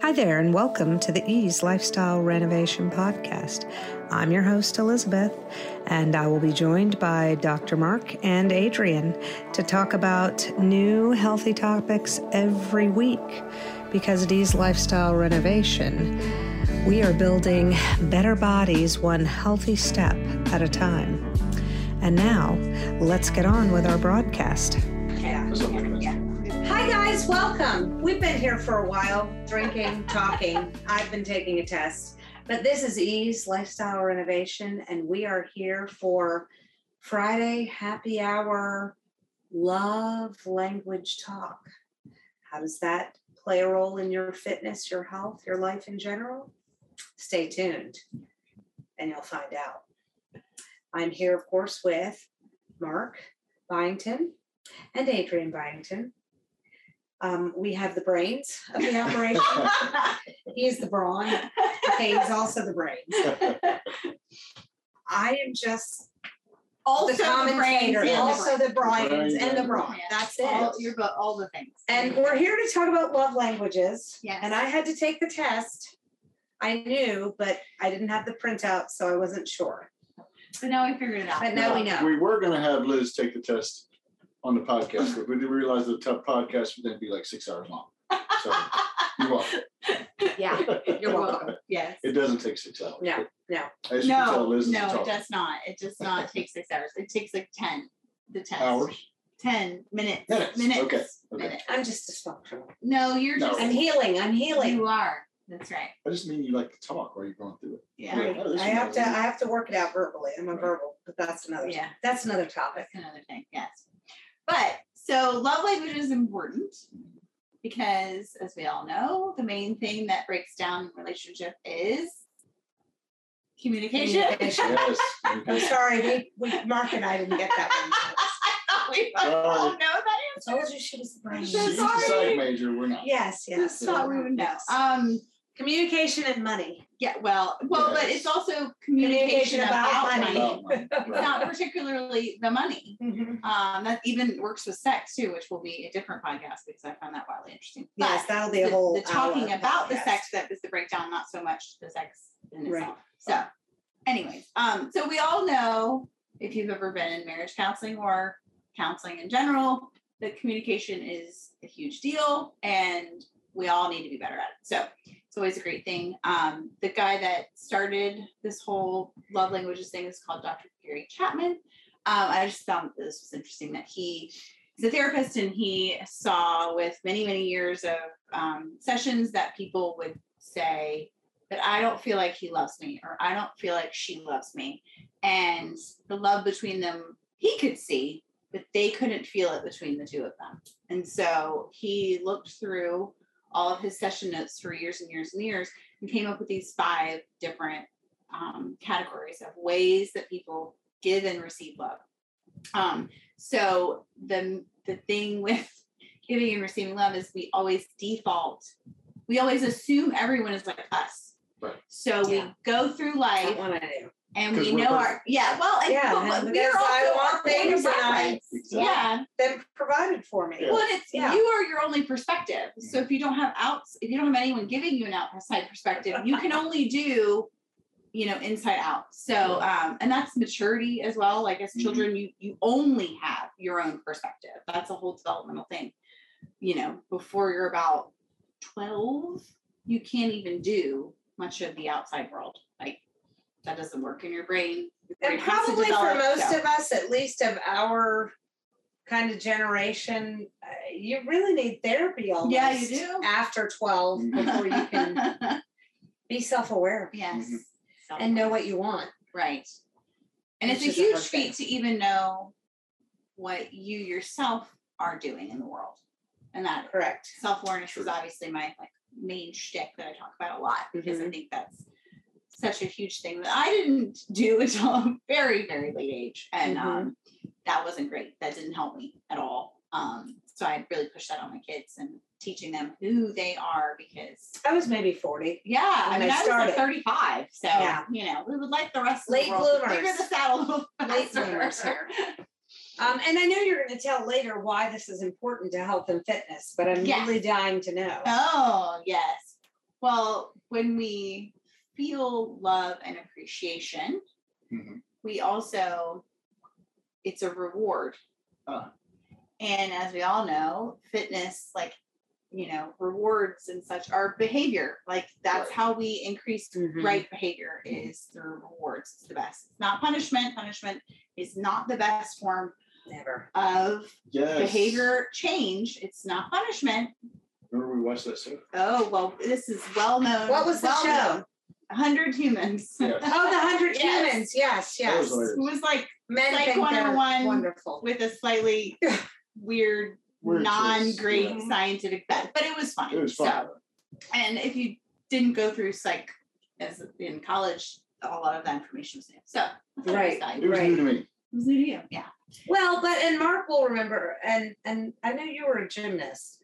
Hi there, and welcome to the Ease Lifestyle Renovation Podcast. I'm your host, Elizabeth, and I will be joined by Dr. Mark and Adrian to talk about new healthy topics every week. Because at Ease Lifestyle Renovation, we are building better bodies one healthy step at a time. And now, let's get on with our broadcast. Guys, welcome. We've been here for a while, drinking, talking. I've been taking a test, but this is Ease Lifestyle Renovation, and we are here for Friday happy hour love language talk. How does that play a role in your fitness, your health, your life in general? Stay tuned and you'll find out. I'm here, of course, with Mark Byington and Adrian Byington. Um, we have the brains of the operation. he is the brawn. Okay, he's also the brains. I am just Also the commentator, brains and the also the brains. brains and the brawn. Yeah. That's All, it. you're got all the things. And we're here to talk about love languages. Yes. And I had to take the test. I knew, but I didn't have the printout, so I wasn't sure. But now we figured it out. But now we know. We were gonna have Liz take the test on the podcast, but we didn't realize the tough podcast would then be like six hours long. So you're welcome. Yeah, you're welcome. Yes. It doesn't take six hours. No, no. As you can tell, No, is no, it does not. It does not take six hours. It takes like ten. The test. Hours? Ten minutes. Minutes, Minutes. okay, okay. Minutes. I'm just dysfunctional. No, you're No. just. I'm healing. I'm healing. You are. That's right. I just mean you like to talk while you're going through it. Yeah. Right. Oh, I have to has I have to work it out verbally. I'm a Right. verbal, but that's another Yeah. that's another topic. That's another thing. Yes. But so love language is important because, as we all know, the main thing that breaks down relationship is communication. Communication. Yes. I'm sorry, we, we Mark and I didn't get that we all Sorry. know that one. I told you she was the brain. I'm She's so the sorry. major, we're not. Yes, yes. Just thought we would know. Um, Communication and money. Yeah, well, well, but it's also Communication communication, about about, money. money. About It's not particularly the money. Mhm. Um, that even works with sex too, which will be a different podcast because I found that wildly interesting. But Yes, that'll be a the, whole the talking hour about the podcast. sex that is the breakdown, not so much the sex in Right. itself. So, anyways, um, so we all know if you've ever been in marriage counseling or counseling in general, that communication is a huge deal, and we all need to be better at it. So it's always a great thing. Um, the guy that started this whole love languages thing is called Dr. Gary Chapman. Um, I just found this was interesting that he is a therapist and he saw with many many years of um, sessions that people would say that i don't feel like he loves me or i don't feel like she loves me and the love between them he could see but they couldn't feel it between the two of them and so he looked through all of his session notes for years and years and years and came up with these five different um, categories of ways that people give and receive love um, so the the thing with giving and receiving love is we always default, we always assume everyone is like us. Right. So Yeah. we go through That life one I do. And 'Cause we we're know our yeah well and, Yeah, but, and but we're because also I want our things and I- Exactly. yeah Then provided for me. Yeah. well it's Yeah. you are your only perspective so if you don't have outs if you don't have anyone giving you an outside perspective you can only do you know inside out so um and that's maturity as well like as Mhm. children you you only have your own perspective that's a whole developmental thing you know before you're about 12 you can't even do much of the outside world like that doesn't work in your brain Your And brain has to probably for most so- of us, at least of our kind of generation, uh, you really need therapy almost. Yeah, you do. After 12 Mhm. before you can be self aware yes Mhm. and know what you want. Right. And Which it's a is a huge feat to even know what you yourself are doing in the world. And that Correct. self awareness is obviously my like main shtick that I talk about a lot because I Mhm. think that's such a huge thing that I didn't do until a very, very late age. And Mhm. um, that wasn't great. That didn't help me at all. Um, so I really pushed that on my kids and teaching them who they are because I was maybe 40. yeah, I mean, I I was started. like 35, so Yeah. you know, we would like the rest Late of the world bloomers. figure this out a little Late bloomers here. Um, and I know you're going to tell later why this is important to health and fitness, but I'm Yes. really dying to know. Oh yes. Well, when we feel love and appreciation, Mhm. we also, it's a reward. Ah. And as we all know, fitness, like, you know, rewards and such are behavior. Like that's Right. how we increase Mhm. right behavior is through rewards. It's the best. It's not punishment. Punishment is not the best form Never. of Yes. behavior change. It's not punishment. Remember we watched that show? Oh well, this is well known. What was the well show? known. A hundred humans. Yeah. Oh, the hundred Yes. humans. Yes, yes. It was like Men Psych think they're 101 wonderful. with a slightly weird, Weird non-great yeah. scientific bent, but it was fun. It was fun. So, and if you didn't go through psych as in college, a lot of that information was new. So I thought it was Right. It was new to me. It was new to you. Yeah. Well, but and Mark will remember, and and I know you were a gymnast.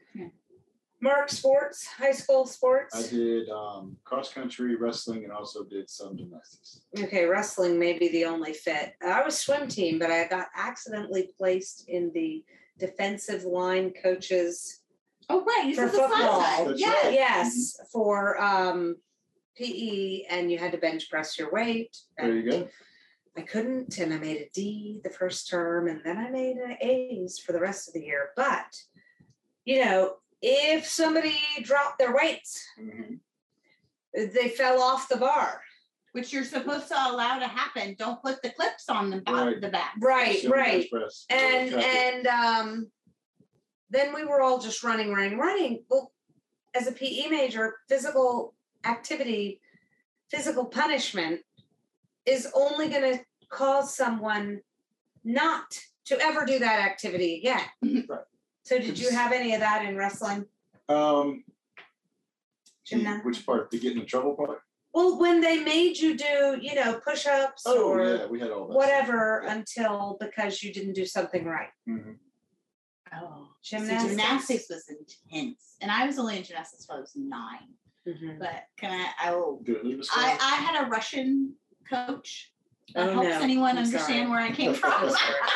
Yeah. Mark, sports, high school sports. I did um, cross country, wrestling, and also did some gymnastics. Okay, wrestling may be the only fit. I was swim team, but I got accidentally placed in the defensive line coaches. Oh right, you For said this last football. time. That's Yes. right. Yes, for um PE, and you had to bench press your weight. There you go. I couldn't, and I made a D the first term, and then I made an A's for the rest of the year. But you know, if somebody dropped their weights, Mhm. they fell off the bar. Which you're supposed to allow to happen. Don't put the clips on the back. Right. The back. Right, Still right. and and um then we were all just running running running well as a pe major physical activity physical punishment is only going to cause someone not to ever do that activity again Right. So did you have any of that in wrestling um, the- Gymna- which part? The getting in trouble part? well when they made you do you know push-ups Oh or yeah, we had all that. whatever until because you didn't do something right Mhm. Oh. gymnastics, Gymnastics was intense. And I was only in gymnastics till I was nine. Mhm. But can I I will Good. Leave us I. I had a Russian coach. That Oh, helps no. anyone I'm understand sorry. where I came from.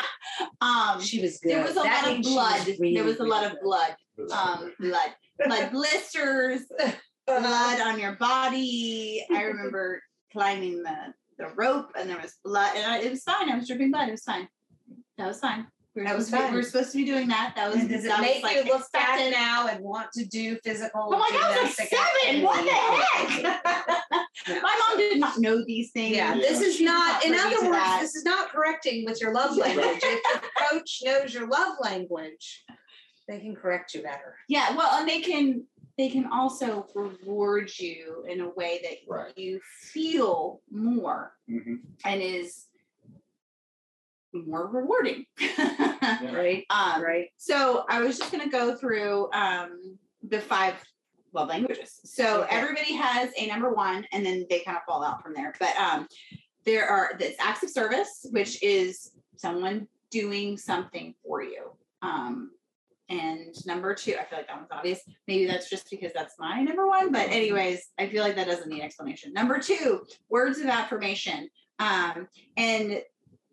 um, she was good there was a That lot of means was blood. really, there was a lot of blood. Um, blood, blood blisters, blood on your body. I remember climbing the the rope, and there was blood, and I, it was fine. I was dripping blood. It was fine. That was fine. We were That was supposed to be- fine. we were supposed to be doing that. That was. And does it that was, make like, you look back expected. now and want to do physical? Oh my God, I was like seven. What the heck? No. My mom did not know these things. Yeah, Yeah. this is She's not, in other words, that. this is not correcting with your love language. If your coach knows your love language, they can correct you better. Yeah, well, and they can they can also reward you in a way that Right. you feel more Mhm. and is more rewarding. Right, um, right. so I was just gonna go through um, the five love languages. So Okay. everybody has a number one, and then they kind of fall out from there. But um, there are this acts of service, which is someone doing something for you. Um, and number two, I feel like that one's obvious. Maybe that's just because that's my number one, but anyways, I feel like that doesn't need explanation. Number two, words of affirmation. Um, and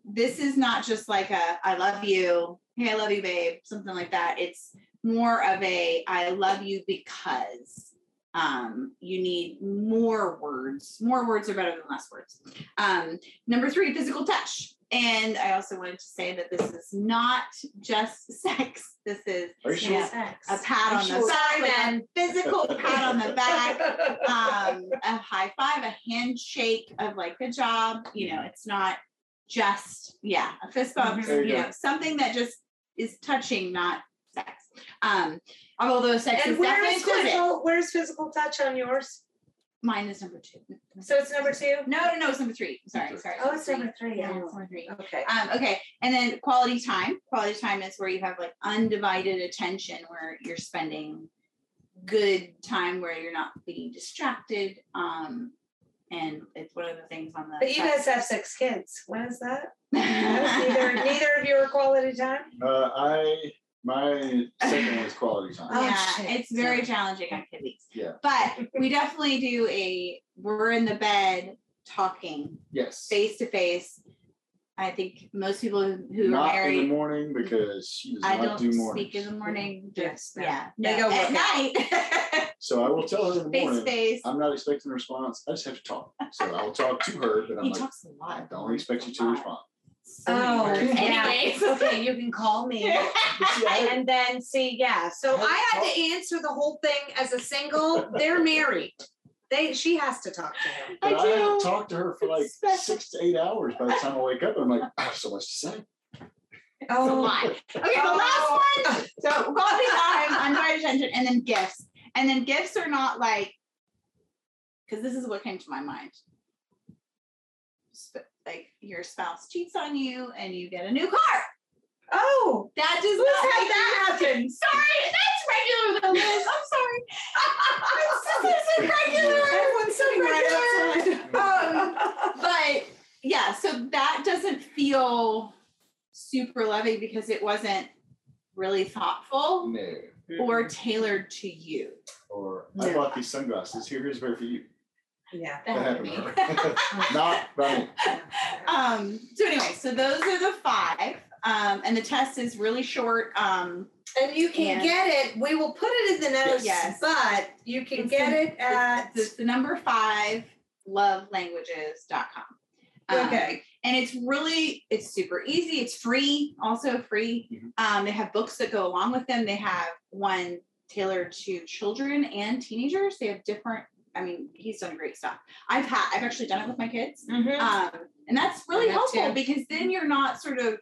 this is not just like a I love you, hey, I love you, babe, something like that. It's more of a I love you because um, you need more words. More words are better than less words. Um, number three, physical touch. And I also wanted to say that this is not just sex. This is Are you sure? Yeah. a pat on the Sure. back, Sorry, like a man. physical pat on the back, um, a high five, a handshake of like good job. You know, it's not just yeah, a fist bump. You You know, something that just is touching, not sex. Um, although sex And is where definitely is included. physical, where's physical touch on yours? Mine is number two. So it's number two? No, no, no, it's number three. Sorry, sorry. Oh, it's number three. Yeah, oh. it's number three. Okay. Um, okay, and then quality time. Quality time is where you have like undivided attention, where you're spending good time, where you're not being distracted. Um, and it's one of the things on the. But you guys have six kids. When is that? Neither, neither of you are quality time? Uh, I my second one is quality time. Oh, yeah, shit. it's very challenging activities. Yeah. But we definitely do a. We're in the bed talking Yes. face to face. I think most people who who are Not in the morning because she does I not don't do speak in the morning. Yes, Just no. yeah, They no, go at work night. So I will tell her in the face to morning. face. I'm not expecting a response. I just have to talk. So I will talk to her, but I'm He like, talks a lot. I don't expect you to respond. So Oh, yeah. Anyways. Okay, you can call me. But see, I- And then see, yeah, so I I had had to answer the whole thing as a single. They're married. They, she has to talk to him. But I I, have do. to talk to her for like six to eight hours by the time I wake up. I'm like, I have so much to say. It's a lot. Okay, the Oh. last one. So quality time, undivided attention, and then gifts. And then gifts are not like, because this is what came to my mind. Sp- Like your spouse cheats on you and you get a new car. Oh, That does who's not had make that you- happen? Sorry, that's regular though, Liz. I'm sorry. this is regular. Everyone's sitting right Regular. Um, but yeah, so that doesn't feel super loving because it wasn't really thoughtful No. or tailored to you. Or I No. bought these sunglasses. Here, here's a pair for you. Yeah. That That happened happened to to her. Not by me. Um, so anyway, so those are the five. Um, and the test is really short. Um, And you can And- get it, we will put it in the notes, Yes. but you can It's get the- it at, it's the number five lovelanguages.com. Um, okay, and it's really it's super easy it's free also free Mhm. um, they have books that go along with them they have one tailored to children and teenagers they have different i mean he's done great stuff i've had i've actually done it with my kids Mhm. um, and that's really helpful too. because then you're not sort of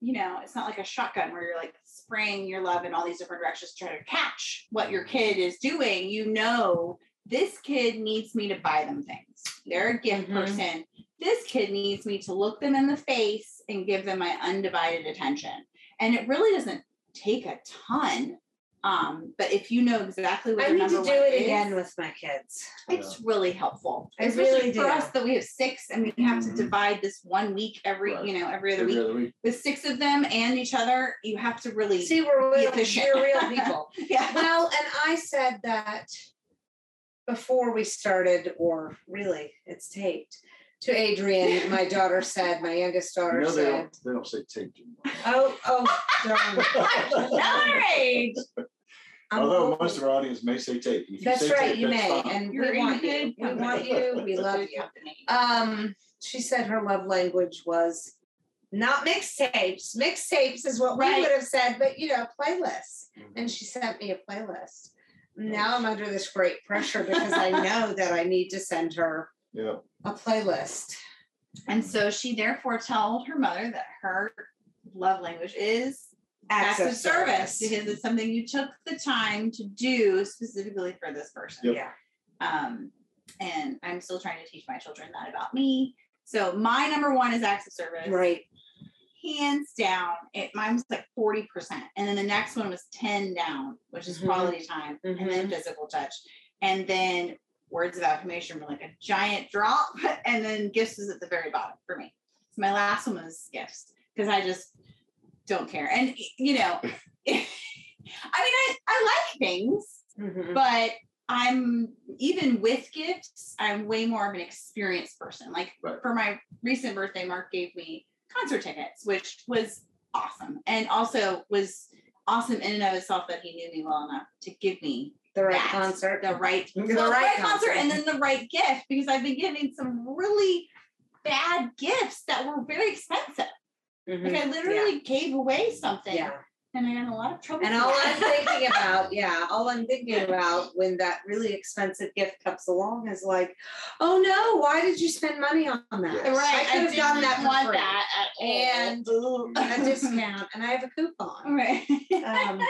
you know it's not like a shotgun where you're like spraying your love in all these different directions to try to catch what your kid is doing you know this kid needs me to buy them things they're a gift Mhm. person this kid needs me to look them in the face and give them my undivided attention and it really doesn't take a ton um, but if you know exactly what I your need to do one it is, again with my kids. it's really helpful. I Especially really for do. us that we have six and we have to Mhm. divide this one week every, Right. you know, every other Every week. other week. With six of them and each other, you have to really See, we're Be real, efficient. we're real people. yeah. Well, and I said that before we started, or really, it's taped. To Adrian, my daughter said, my youngest You daughter know, they said, don't, they don't say tape anymore. "Oh, oh, darn." All right. I'm Although old. most of our audience may say tape. If you That's say right, tape, you that's may, fine. and You're we want you. We want you. We love you. Um, she said her love language was not mixtapes. Mixtapes is what we would have said, but you know, playlists. Mhm. And she sent me a playlist. Now I'm under this great pressure because I know that I need to send her Yeah. a playlist. And so she therefore told her mother that her love language is acts of service because it's something you took the time to do specifically for this person. Yep. Yeah. Um, and I'm still trying to teach my children that about me. So my number one is acts of service. Right. Hands down, it mine was like 40%. And then the next one was 10 down, which is Mhm. quality time, and then physical touch. And then words of affirmation were like a giant drop. And then gifts is at the very bottom for me. So my last one was gifts because I just don't care. And you know, I mean, I, I like things, Mhm. but I'm even with gifts, I'm way more of an experienced person. Like Right. for my recent birthday, Mark gave me concert tickets, which was awesome. And also was awesome in and of itself that he knew me well enough to give me The right that, concert. the right, The well, right right concert, and then the right gift because I've been getting some really bad gifts that were very expensive. Mhm. Like I literally gave away something Yeah. and I had a lot of trouble. And all that. I'm thinking about, yeah, all I'm thinking about when that really expensive gift comes along is like, oh no, why did you spend money on that? Yes. right, I could have done that for free. that at all. And a discount, and I have a coupon. Right. Um,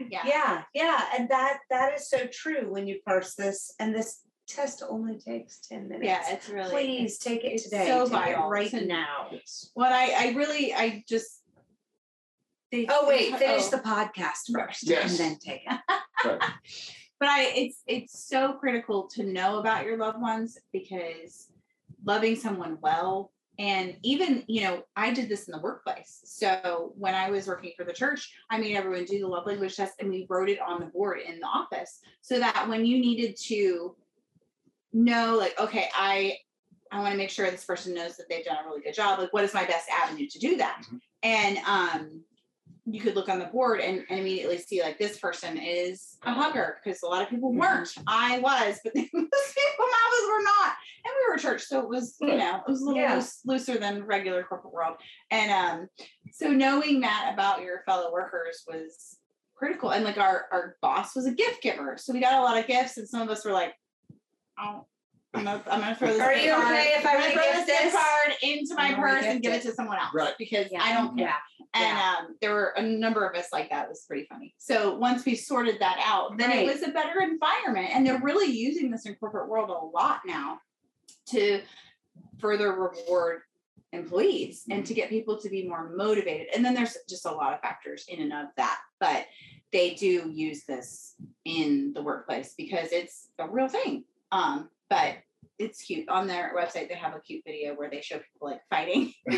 yeah. yeah, yeah, and that that is so true when you parse this, and this test only takes ten minutes. Yeah, it's really Please take it it's today. so take it vital right to- now. Yes. What I I really I just they, Oh wait, they- finish oh. the podcast first, Yes. and then take it. Right. but I it's it's so critical to know about your loved ones because loving someone well and even you know I did this in the workplace. So when I was working for the church, I made everyone do the love language test and we wrote it on the board in the office so that when you needed to know like okay, I I want to make sure this person knows that they've done a really good job. Like, what is my best avenue to do that? Mhm. And um, you could look on the board and, and immediately see like this person is a hugger because a lot of people weren't. I was, but most people mouths were not. And we were a church, so it was, you know, it was a little Yeah. loose, looser than regular corporate world. And um, so knowing that about your fellow workers was critical. And like our our boss was a gift giver, so we got a lot of gifts, and some of us were like, "Oh, I'm gonna I'm gonna throw this. Are you card- okay if I throw this this? card into my purse and give it it. to someone else Right. because Yeah. I don't care." Yeah. And Yeah. um, there were a number of us like that. It was pretty funny. So once we sorted that out, then Right. it was a better environment. And they're really using this in corporate world a lot now to further reward employees and to get people to be more motivated. And then there's just a lot of factors in and of that. But they do use this in the workplace because it's a real thing. Um, but it's cute. On their website, they have a cute video where they show people like fighting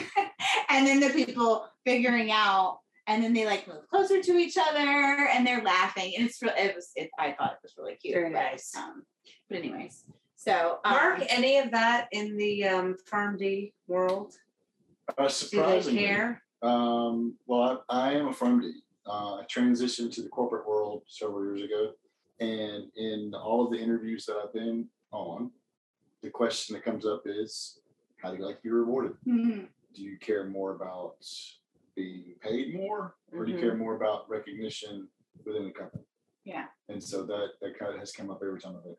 and then the people figuring out and then they like move closer to each other and they're laughing and it's real it was it, i thought it was really cute Very but, nice. um, but anyways so um, Mark, any of that in the um, PharmD world? Uh, Do they surprisingly, care? um, well, I, I am a PharmD. Uh, I transitioned to the corporate world several years ago, and in all of the interviews that I've been on, the question that comes up is, how do you like to be rewarded? mhm, Do you care more about being paid more, or do you care more about recognition within the company? Yeah. And so that that kind of has come up every time I've been.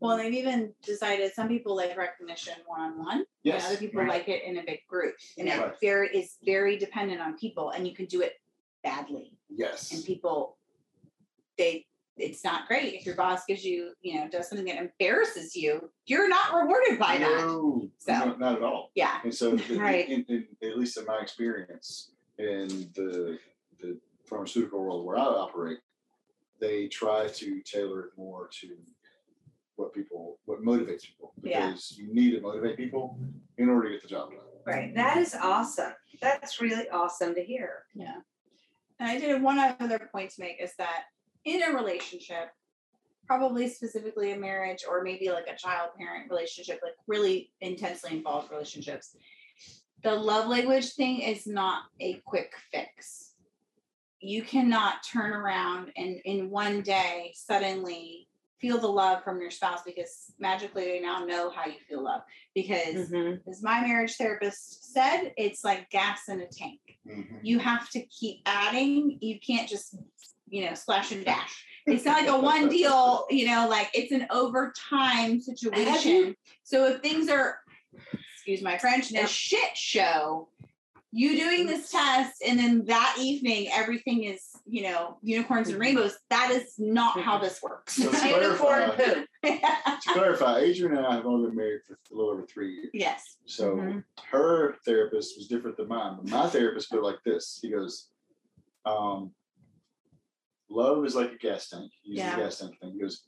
well they've even decided some people like recognition one-on-one Yes. and other people right. like it in a big group and Yeah. it very is very dependent on people and you can do it badly Yes. and people they it's not great if your boss gives you you know does something that embarrasses you you're not rewarded by that no, So- no, not at all. yeah And so, the- Right. in, in, at least in my experience in the the pharmaceutical world where I operate, they try to tailor it more to what people, what motivates people, Yeah. because you need to motivate people in order to get the job done. Right. That is awesome. That's really awesome to hear. Yeah. And I did one other point to make is that in a relationship, probably specifically a marriage or maybe like a child parent relationship, like really intensely involved relationships, the love language thing is not a quick fix. You cannot turn around and in one day suddenly feel the love from your spouse because magically they now know how you feel love. Because Mhm. as my marriage therapist said, it's like gas in a tank Mhm. you have to keep adding. You can't just, you know, splash and dash. It's not like a one deal, you know, like it's an overtime situation. So if things are, excuse my French, a shit show, you doing this test and then that evening everything is, you know, unicorns and rainbows, that is not how this works. Let's Unicorn clarify. To clarify, Adrian and I have only been married for a little over three years. yes. So Mhm. her therapist was different than mine. But my therapist put it like this. He goes, um, love is like a gas tank. He uses Yeah. a gas tank thing. He goes,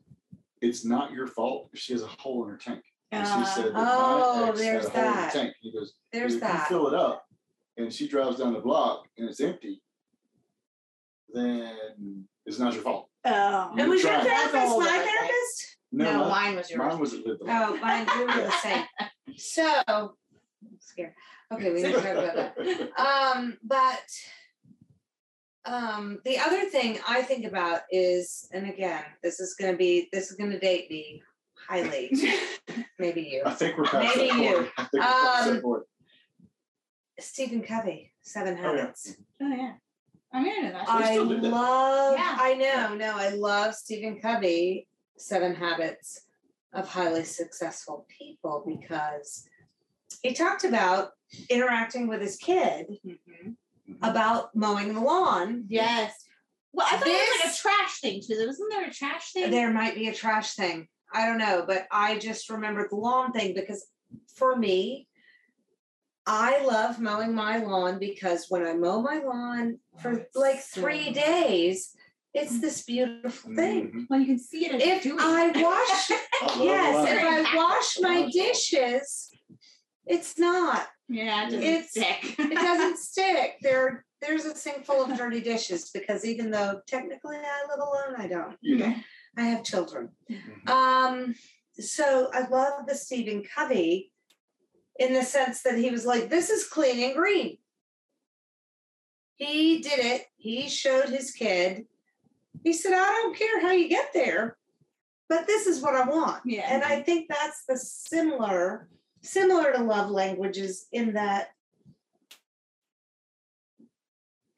it's not your fault if she has a hole in her tank. And Uh, she said that Oh, my there's had a hole in that. the tank. He goes, There's if that. you fill it up and she drives down the block and it's empty, then it's not your fault. Oh. And was your Try. That's a therapist my therapist? No, No, mine, mine was yours. mine was at Live the Life. Oh, mine, we were the same. So, I'm scared. Okay, we need to talk about that. Um, but um, the other thing I think about is, and again, this is gonna be, this is gonna date me highly, maybe you. I think we're past Maybe that you. point. I think we're past Um, that. Stephen Covey, Seven. Habits. Oh yeah. I mean, I know that. I still that. love, Yeah. I know, no, I love Stephen Covey, Seven Habits of Highly Successful People because he talked about interacting with his kid Mhm. About mowing the lawn. Yes. Well, I thought it was like a trash thing too. Wasn't there a trash thing? There might be a trash thing. I don't know, but I just remember the lawn thing because for me, I love mowing my lawn because when I mow my lawn for like three days, it's this beautiful thing. Mhm. Well, you can see it as If doing I wash, I yes, if I wash my dishes, it's not. Yeah, it doesn't It's- stick. It doesn't stick. There, there's a sink full of dirty dishes because even though technically I live alone, I don't. You know. I have children. Mhm. Um, so I love the Stephen Covey in the sense that he was like, this is clean and green. He did it. He showed his kid. He said, I don't care how you get there, but this is what I want. Yeah. And I think that's the similar, similar to love languages in that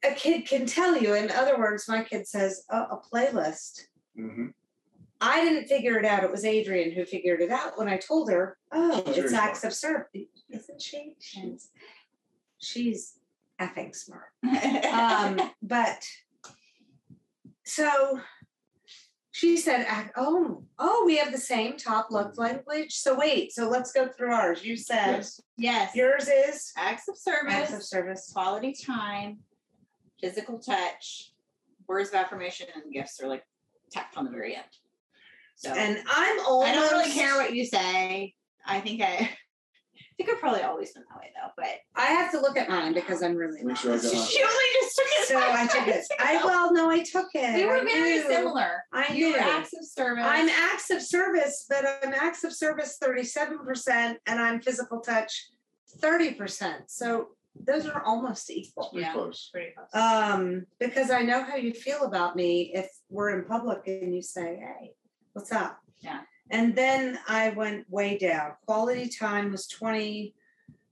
a kid can tell you. In other words, my kid says, a, a playlist. Mhm. I didn't figure it out. It was Adrian who figured it out when I told her, oh, She's it's very acts of service. Isn't she? She's, she's effing smart. Um, but so she said, oh, oh, we have the same top love language. So wait, so let's go through ours. You said Yes. yes. yours is Acts of service, acts of service, quality time, physical touch, words of affirmation, and gifts are like tacked on the very end. So And I'm almost I don't really care what you say. I think I think I've probably always been that way though. But I have to look at mine because I'm really Make not. sure I got she only just took it. So I took it. I well, no, I took it. We were I very knew. similar. I you were knew. acts of service. I'm acts of service, but I'm acts of service thirty-seven percent, and I'm physical touch thirty percent. So those are almost equal. Pretty Yeah. close. pretty close. Um, because I know how you feel about me if we're in public and you say, "Hey, what's up?" Yeah. And then I went way down. Quality time was twenty,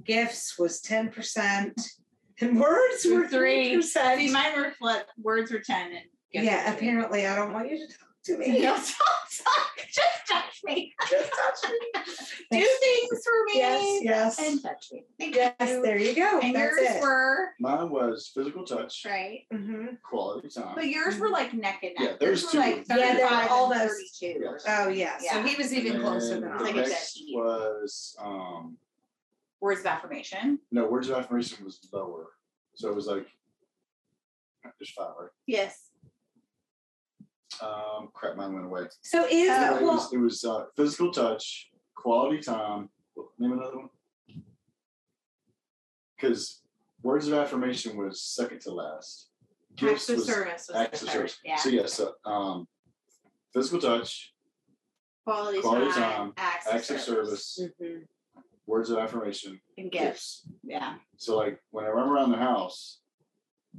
gifts was ten percent, and words were three Three. percent. See, mine were flip. Words were ten and gifts Yeah, apparently I don't want you to talk to No, me. don't talk. Just touch me. Just touch me. Do things for me. Yes, yes. And touch me. Thank Yes, you. there you go. And That's yours it. were Mine was physical touch, right, Mm-hmm. quality time. but yours were like neck and neck. Yeah, there's two like Yeah, they were 35 and almost- Yes. Oh, something. yeah. So he was even And closer than the I. Like was. Next was um Words of affirmation. no words of affirmation was lower, so it was like there's five, right? Yes. Um, crap, mine went away. So is it well, was, it was uh, physical touch, quality time. Name another one. Because words of affirmation was second to last. Acts of was service was acts the of third. service. Yeah. So yes, so, um, physical touch, Quality, quality time, time, acts, acts of service, Mhm. words of affirmation, and gifts. gifts. Yeah. So like when I run around the house,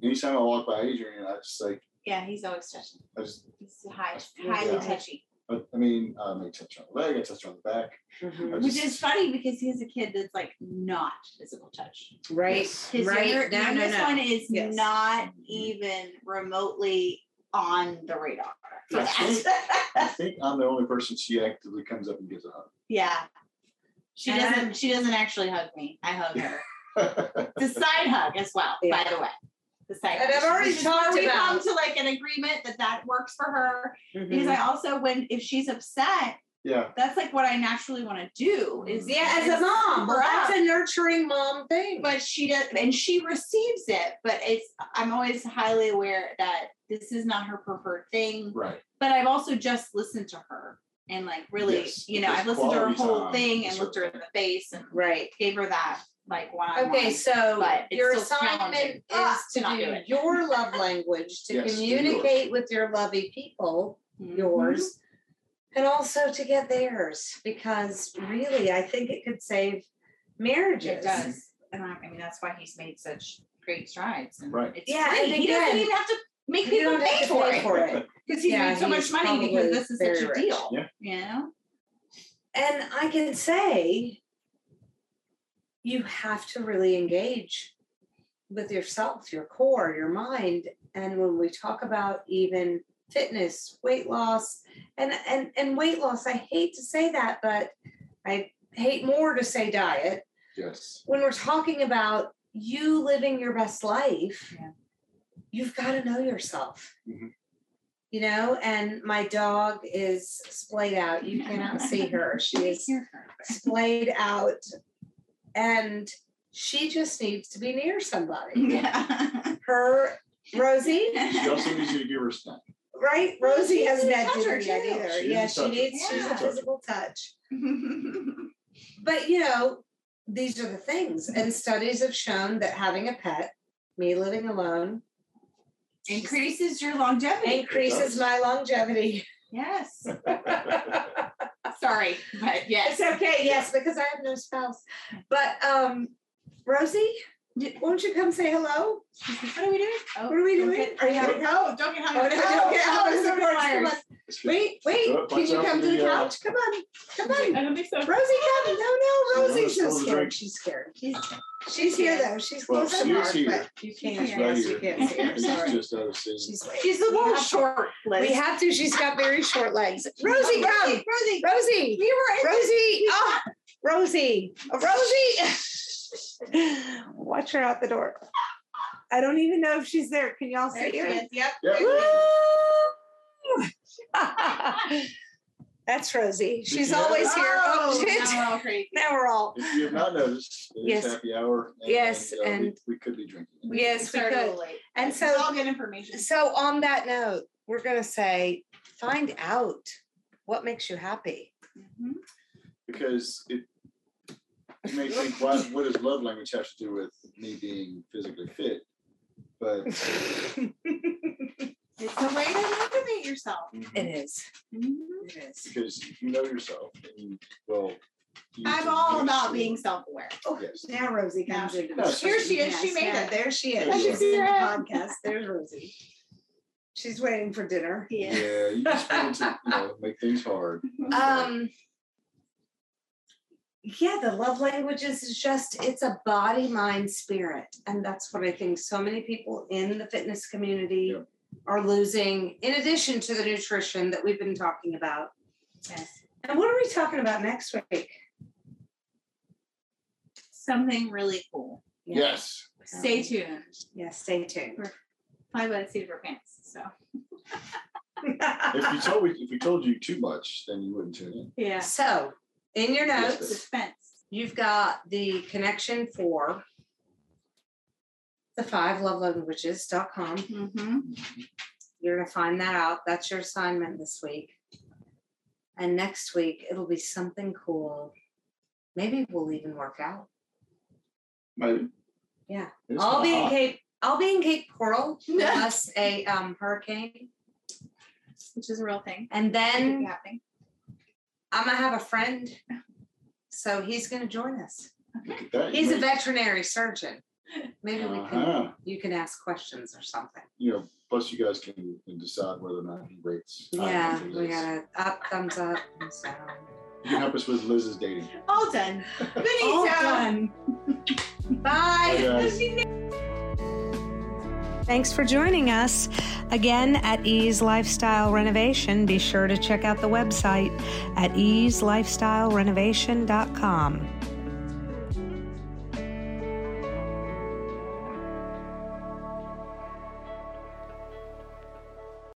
anytime I walk by Adrian, I just like Yeah, he's always touching. I just He's high, That's- highly yeah. touchy. I, I mean I may touch on the leg, I touch on the back. Mhm. I Which just- is funny because he's a kid that's like not physical touch. right, Yes. His right. younger, no, no, youngest no. one is Yes. not even remotely on the radar. for I think- I think I'm the only person she actively comes up and gives a hug. yeah. She And doesn't I'm- she doesn't actually hug me. I hug her. hug. The side hug as well, by the way. The side And hug. I've already This is where talked we about- come to like an agreement that that works for her because Mhm. I also when if she's upset, yeah, that's like what I naturally want to do is Yeah, as is a mom, scoop well, that's a nurturing mom thing. but she does and she receives it but it's i'm always highly aware that this is not her preferred thing right. but i've also just listened to her and like really Yes, you know because i've listened to her whole time thing and looked her in the face and right. gave her that like one on Okay, so but it's your still challenging. assignment is to not do do it. your love language to Yes, do communicate with your lovey people, mm-hmm. yours, and also to get theirs. Because really, I think it could save marriages. it does and I, I mean that's why he's made such great strides and Right. it's Yeah, free. and he doesn't again, even have to make You people don't have pay to for pay it for it. because he's Yeah, made so much he's money because this is such a rich. deal Yeah. you know And I can say you have to really engage with yourself, your core, your mind. And when we talk about even fitness, weight loss, and and and weight loss, I hate to say that, but I hate more to say diet. Yes. When we're talking about you living your best life, Yeah. you've got to know yourself. Mhm. You know, and my dog is splayed out. You cannot see her. She is splayed out and she just needs to be near somebody. Yeah. Her Rosie, She also needs you to give her stuff. right? Rosie she hasn't needs a had toucher, dinner yet too. either. She Yeah, needs she toucher. needs she's a physical touch. But you know, these are the things. And studies have shown that having a pet, me living alone, Increases your longevity. increases my longevity. Yes. So Sorry, but yes. It's okay, yes, because I have no spouse. But um, Rosie, d- won't you come say hello? What are we doing? Oh, What are we doing? get- Are you having help? Oh, don't get hung Oh, up. no, don't get hung up. Oh, so Come tired. on. Wait, wait, Watch can you out come for to the the, uh, couch? Come on, come on. I on. don't think so. Rosie, come. No, no, She Rosie's so knows full scared. drink. She's scared. She's, she's here though. She's Well, close she to is here. but you can't, She's yes, right you here. can't see her, She's sorry. just out of scene. She's waiting. She's a little We have to- short, Liz. We have to, she's got very short legs. Rosie, come. Rosie, Rosie, we were in Rosie, oh, Rosie, Oh, Rosie. Watch her out the door. I don't even know if she's there. Can y'all see she her? is. Yep. Yeah. Woo! That's Rosie. She's Yeah. always here. Oh, Oh, shit. now we're all. Now we're all. If you have not noticed, it Yes. is happy hour. and, Yes, uh, we- and- We could be drinking. Yes, we started a could. late. And so- all good information. So on that note, we're gonna say, find out what makes you happy. Mhm. Because it, you may think, why, what does love language have to do with me being physically fit? But It's a way to motivate yourself. It is. Mhm. It is. because you know yourself and you, well. you I'm all about being self-aware. Yes. Now Rosie Now comes in. comes. Here she is. She made it. There she is. She's in the podcast. There's Rosie. She's waiting for dinner. Yeah, you just want to, you know, make things hard. Um. Yeah, the love languages is just, it's a body, mind, spirit. And that's what I think so many people in the fitness community Yep. are losing, in addition to the nutrition that we've been talking about. Yes. And what are we talking about next week? Something really cool. Yeah. Yes. Stay tuned. Yeah, stay tuned. Probably by the seat of her pants. So If you told me, if we told you too much, then you wouldn't tune in. yeah. So, in your notes, Suspense. you've got the connection for the five love languages.com. Mm-hmm. You're gonna find that out. That's your assignment this week. And next week, it'll be something cool. Maybe we'll even work out. Maybe. Yeah. It's I'll be in. Cape, I'll be in Cape Coral unless a um hurricane. Which is a real thing. And then. I'm gonna have a friend. So he's gonna join us. Look at that. He's a veterinary surgeon. Maybe we can, Uh-huh. you can ask questions or something. You know, plus you guys can can decide whether or not he rates. high Yeah, for we Liz. got a up, thumbs up, thumbs down. You can help us with Liz's dating. All done. Benito. All done. Bye, Bye. guys. Thanks for joining us. Again, at Ease Lifestyle Renovation, be sure to check out the website at easelifestylerenovation.com.